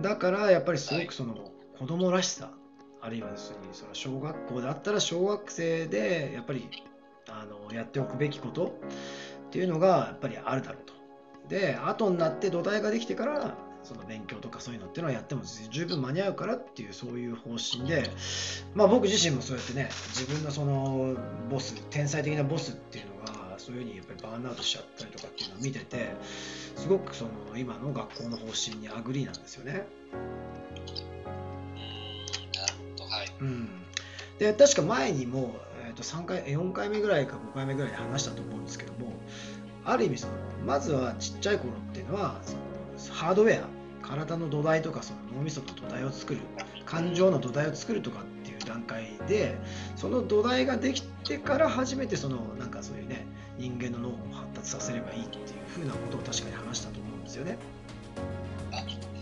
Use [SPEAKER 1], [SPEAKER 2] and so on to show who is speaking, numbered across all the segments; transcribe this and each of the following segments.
[SPEAKER 1] だからやっぱりすごくその子供らしさ、あるいはその小学校だったら小学生でやっぱりあのやっておくべきことっていうのがやっぱりあるだろうと。で後になって土台ができてからその勉強とかそういうのっていうのはやっても十分間に合うからっていうそういう方針で、まあ、僕自身もそうやってね自分のそのボス天才的なボスっていうのがそういうふうにやっぱりバーンアウトしちゃったりとかっていうのを見ててすごくその今の学校の方針に agree なんですよね。うん、で確か前にも、えー、と3回4回目ぐらいか5回目ぐらいで話したと思うんですけどもある意味そのまずはちっちゃい頃っていうのはそのハードウェア体の土台とかその脳みその土台を作る感情の土台を作るとかっ段階でその土台ができてから初めてそのなんかそういうね人間の脳を発達させればいいっていうふうなことを確かに話したと思うんですよね。
[SPEAKER 2] あ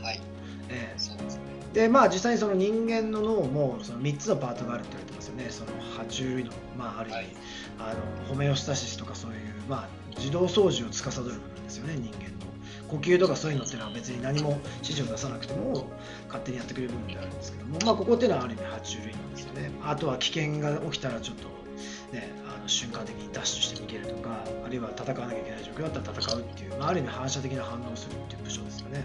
[SPEAKER 2] はい、
[SPEAKER 1] えー、でまあ実際にその人間の脳もその3つのパートがあるって言われてますよね。その爬虫類のまあある意味、はい、あのホメオスタシスとかそういうまあ自動操縦を司る部分ですよね人間の呼吸とかそういうのっていうのは別に何も指示を出さなくても勝手にやってくれる部分であるんですけどもまあここっていうのはある意味爬虫類なんですよね。あとは危険が起きたらちょっとねあの瞬間的にダッシュして逃げるとかあるいは戦わなきゃいけない状況だったら戦うっていう、まあ、ある意味反射的な反応をするっていう部署ですよね。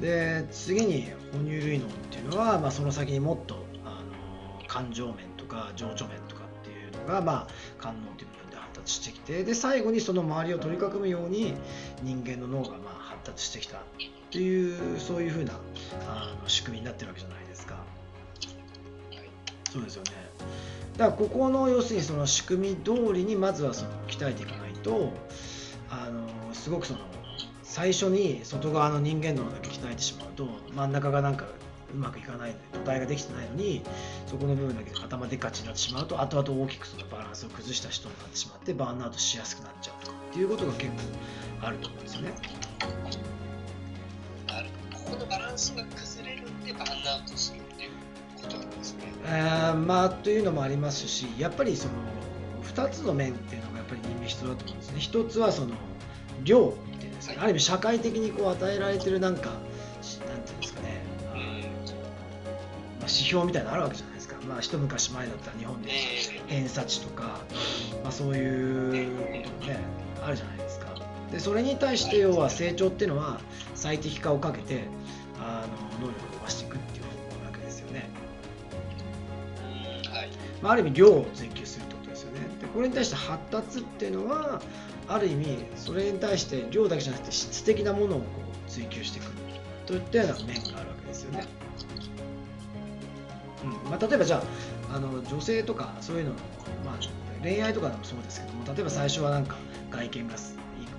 [SPEAKER 1] で次に哺乳類脳っていうのは、まあ、その先にもっとあの感情面とか情緒面とかっていうのが、まあ、官能という部分で発達してきてで最後にその周りを取り囲むように人間の脳がまあ発達してきたっていうそういうふうなあの仕組みになってるわけじゃないですか。そうですよね。だからここの要するにその仕組み通りにまずはその鍛えていかないとあのすごくその最初に外側の人間脳だけ鍛えてしまうと真ん中がなんかうまくいかない土台ができてないのにそこの部分だけ頭でっかちになってしまうと後々大きくそのバランスを崩した人になってしまってバーンアウトしやすくなっちゃうとかっていうことが結構あると思うんですよね。
[SPEAKER 2] ここのバランスが崩れるんでバーンアウトするっていうことなんですね。え
[SPEAKER 1] ー、まあというのもありますしやっぱりその2つの面っていうのがやっぱり人間必要だと思うんですね。1つはその量ですある意味社会的にこう与えられてるなんかなんていうんですかね、まあ、指標みたいなのあるわけじゃないですか、まあ、一昔前だったら日本で偏差値とか、まあ、そういうこともねあるじゃないですか。でそれに対して要は成長っていうのは最適化をかけてあの能力を伸ばしていくっていう方法なわけですよね、
[SPEAKER 2] はい。
[SPEAKER 1] まあ、ある意味量を追求するってことですよね。でこれに対して発達っていうのはある意味それに対して量だけじゃなくて質的なものをこう追求していくといったような面があるわけですよね。うん。まあ、例えばじゃああの女性とかそういうのの、まあ、恋愛とかでもそうですけども例えば最初はなんか外見が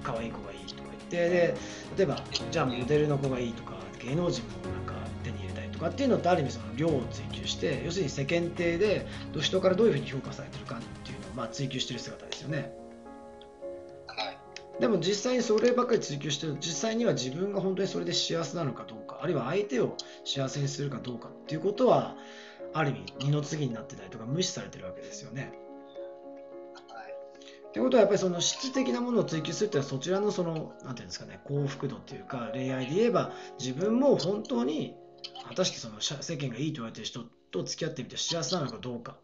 [SPEAKER 1] 可愛い子がいいとか言ってで例えばじゃあモデルの子がいいとか芸能人もなんか手に入れたいとかっていうのってある意味その量を追求して要するに世間体で人からどういうふうに評価されてるかっていうのをまあ追求してる姿ですよね。でも実際にそればっかり追求してる実際には自分が本当にそれで幸せなのかどうかあるいは相手を幸せにするかどうかっていうことはある意味二の次になってたりとか無視されてるわけですよね。ってことはやっぱりその質的なものを追求するっていうのはそちらのその何て言うんですかね幸福度っていうか恋愛で言えば自分も本当に果たしてその世間がいいと言われてる人と付き合ってみて幸せなのかどうか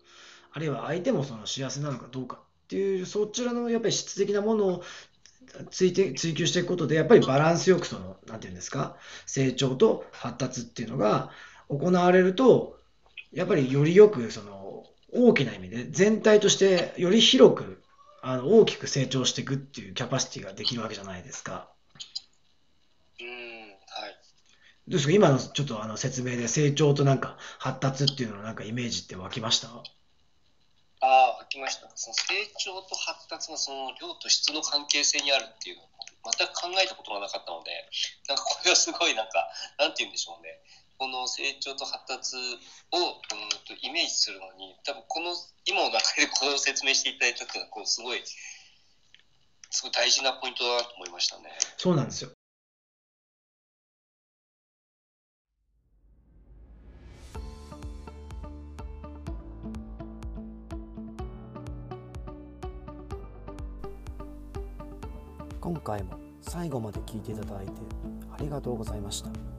[SPEAKER 1] あるいは相手もその幸せなのかどうかっていうそちらのやっぱり質的なものを追追求していくことで、やっぱりバランスよくその、なんていうんですか、成長と発達っていうのが行われると、やっぱりよりよく、その、大きな意味で、全体としてより広く、あの、大きく成長していくっていうキャパシティができるわけじゃないですか。
[SPEAKER 2] うん、はい。
[SPEAKER 1] どうですか？今のちょっとあの説明で成長となんか発達っていうののなんかイメージって湧きました？
[SPEAKER 2] ああ、きました。その成長と発達のその量と質の関係性にあるっていうのを全く考えたことがなかったので、なんかこれはすごいなんか、なんて言うんでしょうね。この成長と発達を、うんとイメージするのに、多分この、今の中でこれを説明していただいたのは、こうすごい、すごい大事なポイントだなと思いましたね。
[SPEAKER 1] そうなんですよ。今回も最後まで聞いていただいてありがとうございました